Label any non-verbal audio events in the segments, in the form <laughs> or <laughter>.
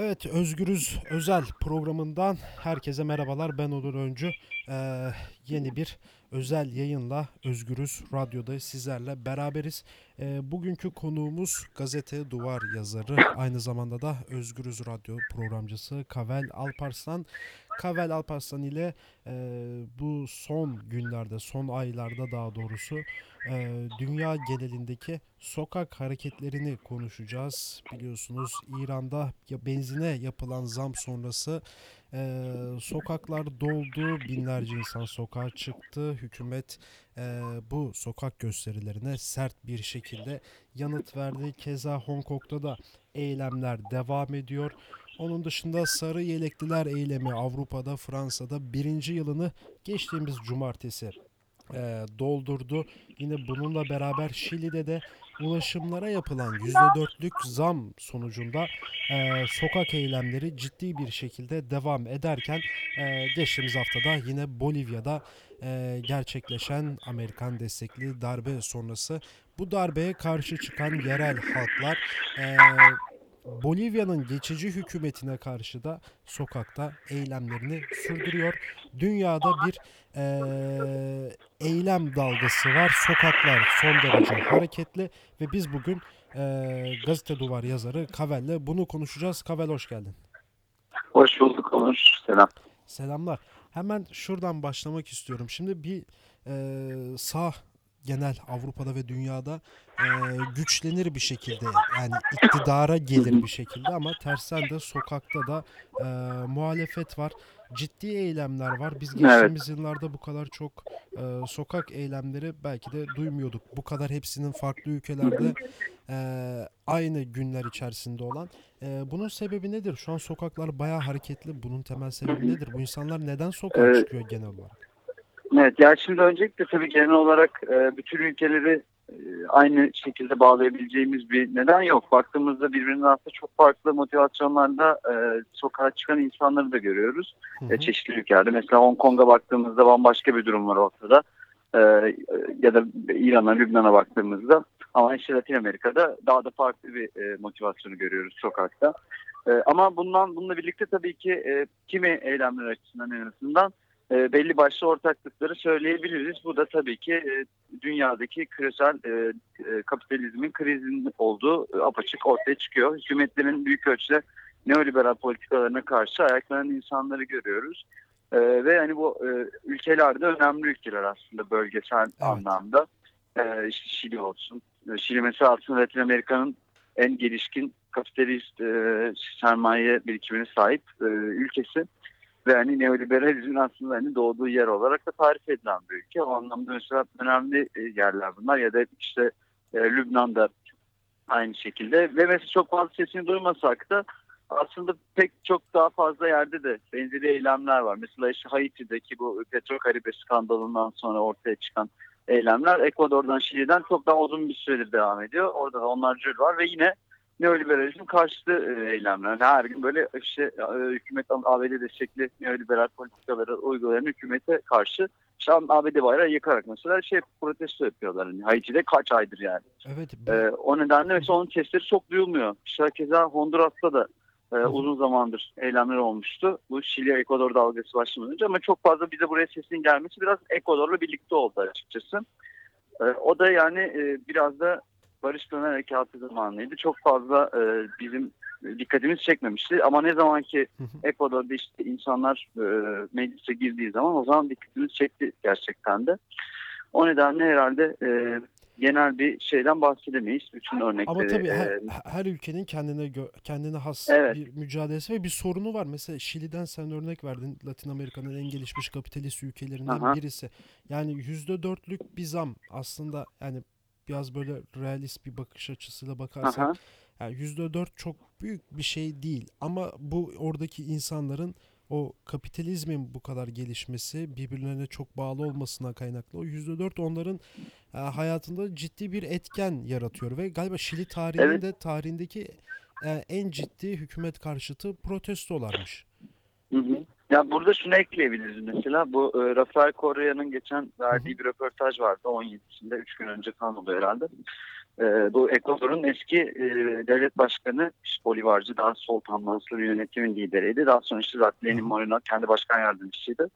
Evet, Özgürüz Özel programından herkese merhabalar. Ben Onur Öncü. Ee, yeni bir özel yayınla Özgürüz Radyo'da sizlerle beraberiz. Ee, bugünkü konuğumuz gazete Duvar yazarı, aynı zamanda da Özgürüz Radyo programcısı Kavel Alparslan. Kavel Alparslan ile e, bu son günlerde, son aylarda daha doğrusu e, dünya genelindeki sokak hareketlerini konuşacağız. Biliyorsunuz İran'da benzine yapılan zam sonrası e, sokaklar doldu, binlerce insan sokağa çıktı. Hükümet e, bu sokak gösterilerine sert bir şekilde yanıt verdi. Keza Hong Kong'da da eylemler devam ediyor. Onun dışında sarı yelekliler eylemi Avrupa'da, Fransa'da birinci yılını geçtiğimiz cumartesi e, doldurdu. Yine bununla beraber Şili'de de ulaşımlara yapılan %4'lük zam sonucunda e, sokak eylemleri ciddi bir şekilde devam ederken e, geçtiğimiz haftada yine Bolivya'da e, gerçekleşen Amerikan destekli darbe sonrası bu darbeye karşı çıkan yerel halklar e, Bolivya'nın geçici hükümetine karşı da sokakta eylemlerini sürdürüyor. Dünyada bir eee, eylem dalgası var. Sokaklar son derece hareketli ve biz bugün eee, gazete duvar yazarı Kavel'le bunu konuşacağız. Kavel hoş geldin. Hoş bulduk Onur. Selam. Selamlar. Hemen şuradan başlamak istiyorum. Şimdi bir eee, sağ genel Avrupa'da ve dünyada eee, güçlenir bir şekilde yani iktidara gelir bir şekilde ama tersten de sokakta da eee, muhalefet var. Ciddi eylemler var. Biz geçtiğimiz yıllarda bu kadar çok eee, sokak eylemleri belki de duymuyorduk. Bu kadar hepsinin farklı ülkelerde eee, aynı günler içerisinde olan. Eee, bunun sebebi nedir? Şu an sokaklar bayağı hareketli. Bunun temel sebebi nedir? Bu insanlar neden sokağa Evet. çıkıyor genel olarak? Evet, ya şimdi öncelikle tabii genel olarak e, bütün ülkeleri e, aynı şekilde bağlayabileceğimiz bir neden yok. Baktığımızda birbirinden aslında çok farklı motivasyonlarda e, sokağa çıkan insanları da görüyoruz. Hı E, hı. çeşitli ülkelerde. Mesela Hong Kong'a baktığımızda bambaşka bir durum var ortada. E, ya da İran'a, Lübnan'a baktığımızda. Ama işte Latin Amerika'da daha da farklı bir e, motivasyonu görüyoruz sokakta. E, ama bundan bununla birlikte tabii ki e, kimi eylemler açısından en azından e, belli başlı ortaklıkları söyleyebiliriz. Bu da tabii ki e, dünyadaki küresel e, e, kapitalizmin krizinin olduğu e, apaçık ortaya çıkıyor. Hükümetlerin büyük ölçüde neoliberal politikalarına karşı ayaklanan insanları görüyoruz. E, ve hani bu e, ülkeler de önemli ülkeler aslında bölgesel anlamda. E, işte Şili olsun. E, Şili mesela aslında Latin Amerika'nın en gelişkin kapitalist e, sermaye birikimine sahip e, ülkesi ve hani neoliberalizmin aslında hani doğduğu yer olarak da tarif edilen bir ülke. O anlamda mesela önemli e, yerler bunlar ya da işte e, Lübnan'da aynı şekilde ve mesela çok fazla sesini duymasak da aslında pek çok daha fazla yerde de benzeri eylemler var. Mesela işte Haiti'deki bu petrol karibe skandalından sonra ortaya çıkan eylemler Ekvador'dan Şili'den çok daha uzun bir süredir devam ediyor. Orada da onlarca var ve yine neoliberalizm karşıtı e, eylemler. Her gün böyle işte e, hükümet ABD destekli neoliberal politikaları uygulayan hükümete karşı işte ABD bayrağı yıkarak mesela şey protesto yapıyorlar. Yani Haiti'de kaç aydır yani. Evet. E, o nedenle mesela onun sesleri çok duyulmuyor. İşte keza Honduras'ta da e, uzun zamandır eylemler olmuştu. Bu Şili Ekvador dalgası başlamadan önce ama çok fazla bize buraya sesin gelmesi biraz Ekvador'la birlikte oldu açıkçası. E, o da yani e, biraz da Barış Pınar Harekatı zamanıydı. Çok fazla e, bizim dikkatimiz çekmemişti. Ama ne zaman ki. Ekvador'da işte insanlar e, meclise girdiği zaman o zaman dikkatimiz çekti gerçekten de. O nedenle herhalde e, genel bir şeyden bahsedemeyiz. Bütün örnekleri. Ama tabii her, e, her ülkenin kendine kendine has Evet. bir mücadelesi ve bir sorunu var. Mesela Şili'den sen örnek verdin. Latin Amerika'nın en gelişmiş kapitalist ülkelerinden Aha. birisi. Yani yüzde dörtlük bir zam aslında yani biraz böyle realist bir bakış açısıyla bakarsak aha. yani yüzde dört çok büyük bir şey değil. Ama bu oradaki insanların o kapitalizmin bu kadar gelişmesi birbirlerine çok bağlı olmasına kaynaklı. O yüzde dört onların e, hayatında ciddi bir etken yaratıyor ve galiba Şili tarihinin Evet. de tarihindeki e, en ciddi hükümet karşıtı protestolarmış. Hı hı. Ya burada şunu ekleyebiliriz mesela. Bu e, Rafael Correa'nın geçen verdiği bir röportaj vardı 17'sinde 3 gün önce falan oluyor herhalde. e, bu Ekvador'un eski e, devlet başkanı Bolivarcı daha sol tandanslı bir yönetimin lideriydi. Daha sonra işte zaten Lenin Moreno kendi başkan yardımcısıydı.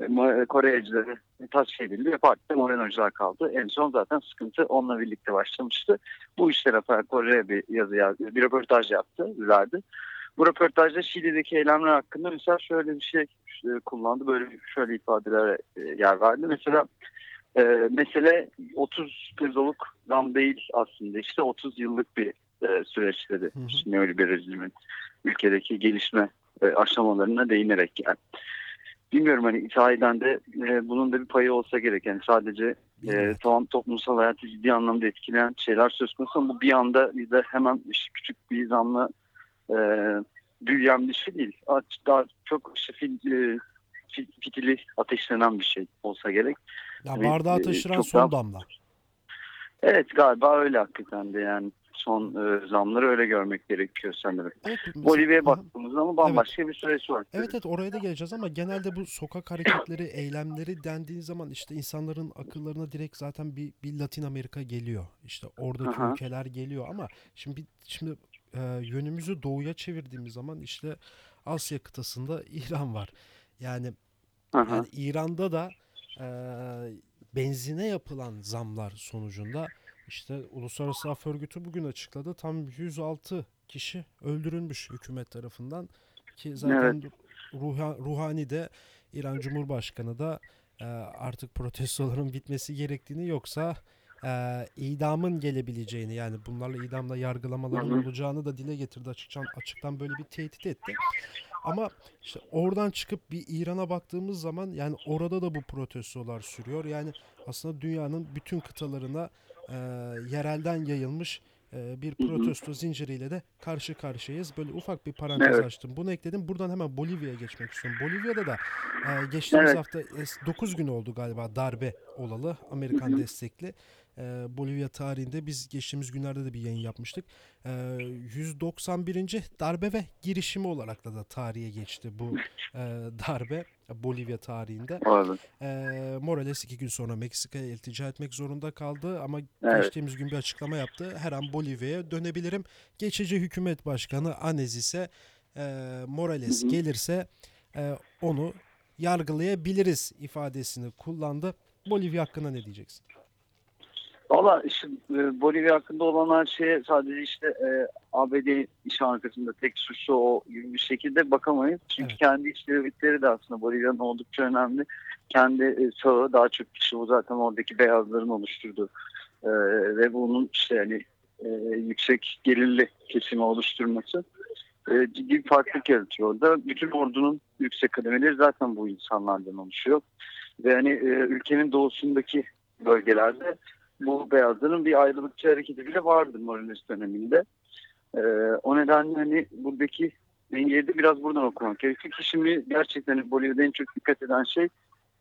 E, Mo- Koreycileri tasfiye edildi ve partide Moreno'cular kaldı. En son zaten sıkıntı onunla birlikte başlamıştı. Bu işte Rafael Correa bir yazı yazdı, bir röportaj yaptı, verdi. Bu röportajda Şili'deki eylemler hakkında mesela şöyle bir şey e, kullandı. Böyle şöyle ifadelere yer verdi. Mesela e, mesele 30 pezoluk zam değil aslında. İşte 30 yıllık bir e, süreç dedi. Bir rejimin ülkedeki gelişme e, aşamalarına değinerek yani. Bilmiyorum hani sahiden de e, bunun da bir payı olsa gerek. Yani sadece e, tamam toplumsal hayatı ciddi anlamda etkileyen şeyler söz konusu ama bu bir anda bize hemen işte küçük bir zamla e, büyüyen bir şey değil. Daha çok işte fil, e, fitili ateşlenen bir şey olsa gerek. Ya Evet, bardağı e, taşıran son daha- damla. Evet galiba öyle hakikaten de yani son e, zamları öyle görmek gerekiyor sanırım. Evet, Bolivya'ya baktığımız zaman bambaşka bir süreç var. Evet evet oraya da geleceğiz ama genelde bu sokak hareketleri, eylemleri dendiği zaman işte insanların akıllarına direkt zaten bir, bir Latin Amerika geliyor. İşte oradaki Aha. ülkeler geliyor ama şimdi şimdi e, yönümüzü doğuya çevirdiğimiz zaman işte Asya kıtasında <laughs> İran var. Yani yani İran'da da e, benzine yapılan zamlar sonucunda işte Uluslararası Af Örgütü bugün açıkladı. Tam 106 kişi öldürülmüş hükümet tarafından ki zaten Ruha- Ruhani de İran Cumhurbaşkanı da e, artık protestoların bitmesi gerektiğini yoksa e, idamın gelebileceğini yani bunlarla idamla yargılamaların olacağını da dile getirdi açıkçan açıktan böyle bir tehdit etti. Ama işte oradan çıkıp bir İran'a baktığımız zaman yani orada da bu protestolar sürüyor. Yani aslında dünyanın bütün kıtalarına e, yerelden yayılmış bir protesto zinciriyle de karşı karşıyayız. Böyle ufak bir parantez Evet. açtım. Bunu ekledim. Buradan hemen Bolivya'ya geçmek istiyorum. Bolivya'da da geçtiğimiz Evet. hafta 9 gün oldu galiba darbe olalı. Amerikan destekli. E, Bolivya tarihinde biz geçtiğimiz günlerde de bir yayın yapmıştık. E, 191. darbe ve girişimi olarak da, da tarihe geçti bu e, darbe Bolivya tarihinde. E, Morales iki gün sonra Meksika'ya iltica etmek zorunda kaldı ama Evet. geçtiğimiz gün bir açıklama yaptı. Her an Bolivya'ya dönebilirim. Geçici hükümet başkanı Anez ise e, Morales Hı hı. gelirse e, onu yargılayabiliriz ifadesini kullandı. Bolivya hakkında ne diyeceksin? Valla işte e, Bolivya hakkında olan her şeye sadece işte e, ABD iş arkasında tek suçlu o gibi bir şekilde bakamayız. Çünkü Evet. kendi iç devletleri de aslında Bolivya'nın oldukça önemli. Kendi e, sağı daha çok kişi o zaten oradaki beyazların oluşturduğu e, ve bunun işte yani e, yüksek gelirli kesimi oluşturması e, ciddi bir farklılık yaratıyor orada. Bütün ordunun yüksek kademeleri zaten bu insanlardan oluşuyor. Ve hani e, ülkenin doğusundaki bölgelerde bu beyazların bir ayrılıkçı hareketi bile vardı Morales döneminde. Ee, o nedenle hani buradaki dengeyi de biraz buradan okumak gerekiyor ki şimdi gerçekten hani Bolivya'da en çok dikkat eden şey,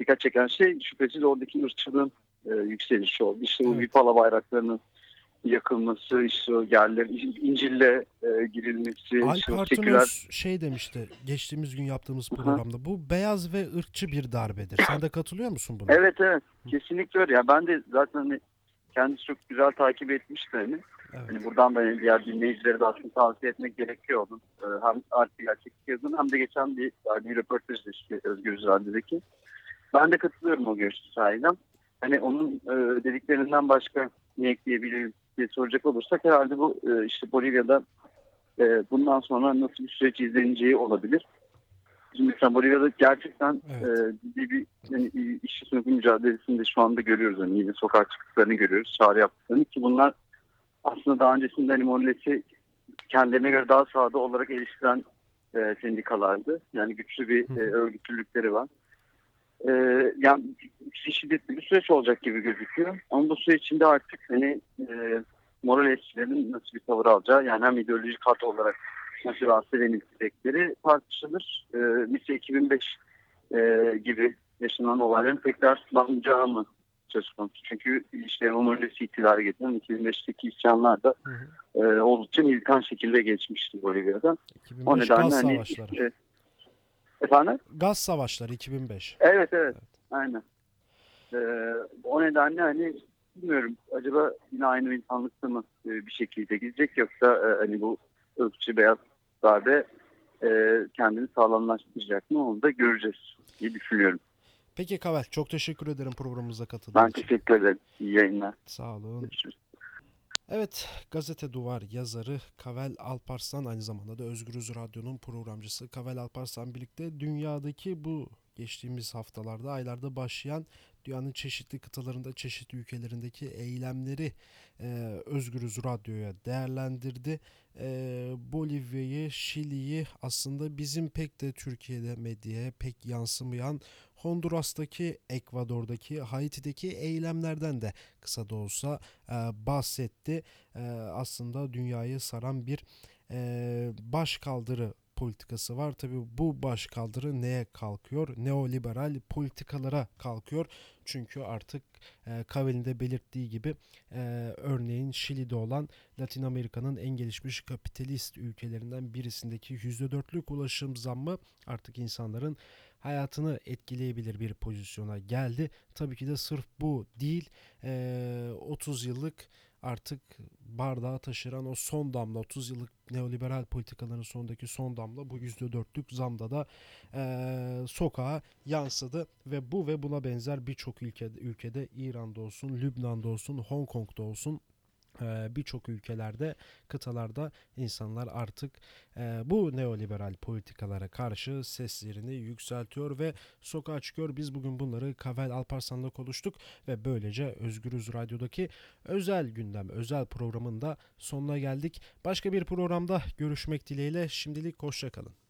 dikkat çeken şey şüphesiz oradaki ırkçılığın e, yükselişi oldu. İşte bu. Vipala bayraklarının yakılması, işte o yerlerin İncil'le e, girilmesi, Alp işte seküler şey demişti geçtiğimiz gün yaptığımız Hı hı. programda. Bu beyaz ve ırkçı bir darbedir. Sen de katılıyor musun buna? Evet evet kesinlikle öyle. Ya ben de zaten hani kendisi çok güzel takip etmişti hani. Evet. Hani buradan da diğer dinleyicileri de aslında tavsiye etmek gerekiyor onun. Ee, hem artık gerçek yazın hem de geçen bir, bir röportaj işte Özgür Radyo'daki. Ben de katılıyorum o görüşü sahiden. Hani onun e, dediklerinden başka ne ekleyebiliriz diye soracak olursak herhalde bu e, işte Bolivya'da e, bundan sonra nasıl bir süreç izleneceği olabilir. Şimdi mesela Bolivya'da gerçekten Evet. e, ciddi bir yani, işçi sınıfı mücadelesini de şu anda görüyoruz. Yani yine sokak çıktıklarını görüyoruz, çağrı yaptıklarını ki bunlar aslında daha öncesinde hani Morales'i kendilerine göre daha sağda olarak eleştiren e, sendikalardı. Yani güçlü bir Hı e, örgütlülükleri var. E, yani şiddetli bir süreç olacak gibi gözüküyor. Ama bu süreç içinde artık hani e, Morales'lerin nasıl bir tavır alacağı yani hem ideolojik hat olarak nasıl rahatsız edildikleri tartışılır. E, lise 2005 e, gibi yaşanan olayların tekrarlanacağı mı söz konusu? Çünkü işte Morales'i iktidara getiren 2005'teki isyanlar da Hı hı. e, oldukça militan şekilde geçmişti Bolivya'da. 2005 O nedenle gaz hani savaşları. e, efendim? Gaz savaşları 2005. Evet evet. Aynen. Ee, o nedenle hani bilmiyorum. Acaba yine aynı insanlıkta mı e, bir şekilde gidecek yoksa e, hani bu ırkçı beyaz darbe e, kendini sağlamlaştıracak mı onu da göreceğiz diye düşünüyorum. Peki Kavel çok teşekkür ederim programımıza katıldığın Ben için. teşekkür ederim. İyi yayınlar. Sağ olun. Görüşürüz. Evet, Gazete Duvar yazarı Kavel Alparslan aynı zamanda da Özgürüz Radyo'nun programcısı Kavel Alparslan birlikte dünyadaki bu geçtiğimiz haftalarda, aylarda başlayan dünyanın çeşitli kıtalarında, çeşitli ülkelerindeki eylemleri e, Özgürüz Radyo'ya değerlendirdi. E, Bolivya'yı, Şili'yi aslında bizim pek de Türkiye'de medyaya pek yansımayan Honduras'taki, Ekvador'daki, Haiti'deki eylemlerden de kısa da olsa e, bahsetti. E, aslında dünyayı saran bir e, baş kaldırı politikası var. Tabii bu baş kaldırı neye kalkıyor? Neoliberal politikalara kalkıyor. Çünkü artık e, Kavel'in de belirttiği gibi e, örneğin Şili'de olan Latin Amerika'nın en gelişmiş kapitalist ülkelerinden birisindeki %4'lük ulaşım zammı artık insanların hayatını etkileyebilir bir pozisyona geldi. Tabii ki de sırf bu değil. Ee, 30 yıllık artık bardağı taşıran o son damla 30 yıllık neoliberal politikaların sonundaki son damla bu %4'lük zamda da ee, sokağa yansıdı ve bu ve buna benzer birçok ülkede, ülkede İran'da olsun, Lübnan'da olsun, Hong Kong'da olsun birçok ülkelerde, kıtalarda insanlar artık e, bu neoliberal politikalara karşı seslerini yükseltiyor ve sokağa çıkıyor. Biz bugün bunları Kavel Alparslan'la konuştuk ve böylece Özgürüz Radyo'daki özel gündem, özel programın da sonuna geldik. Başka bir programda görüşmek dileğiyle şimdilik hoşçakalın.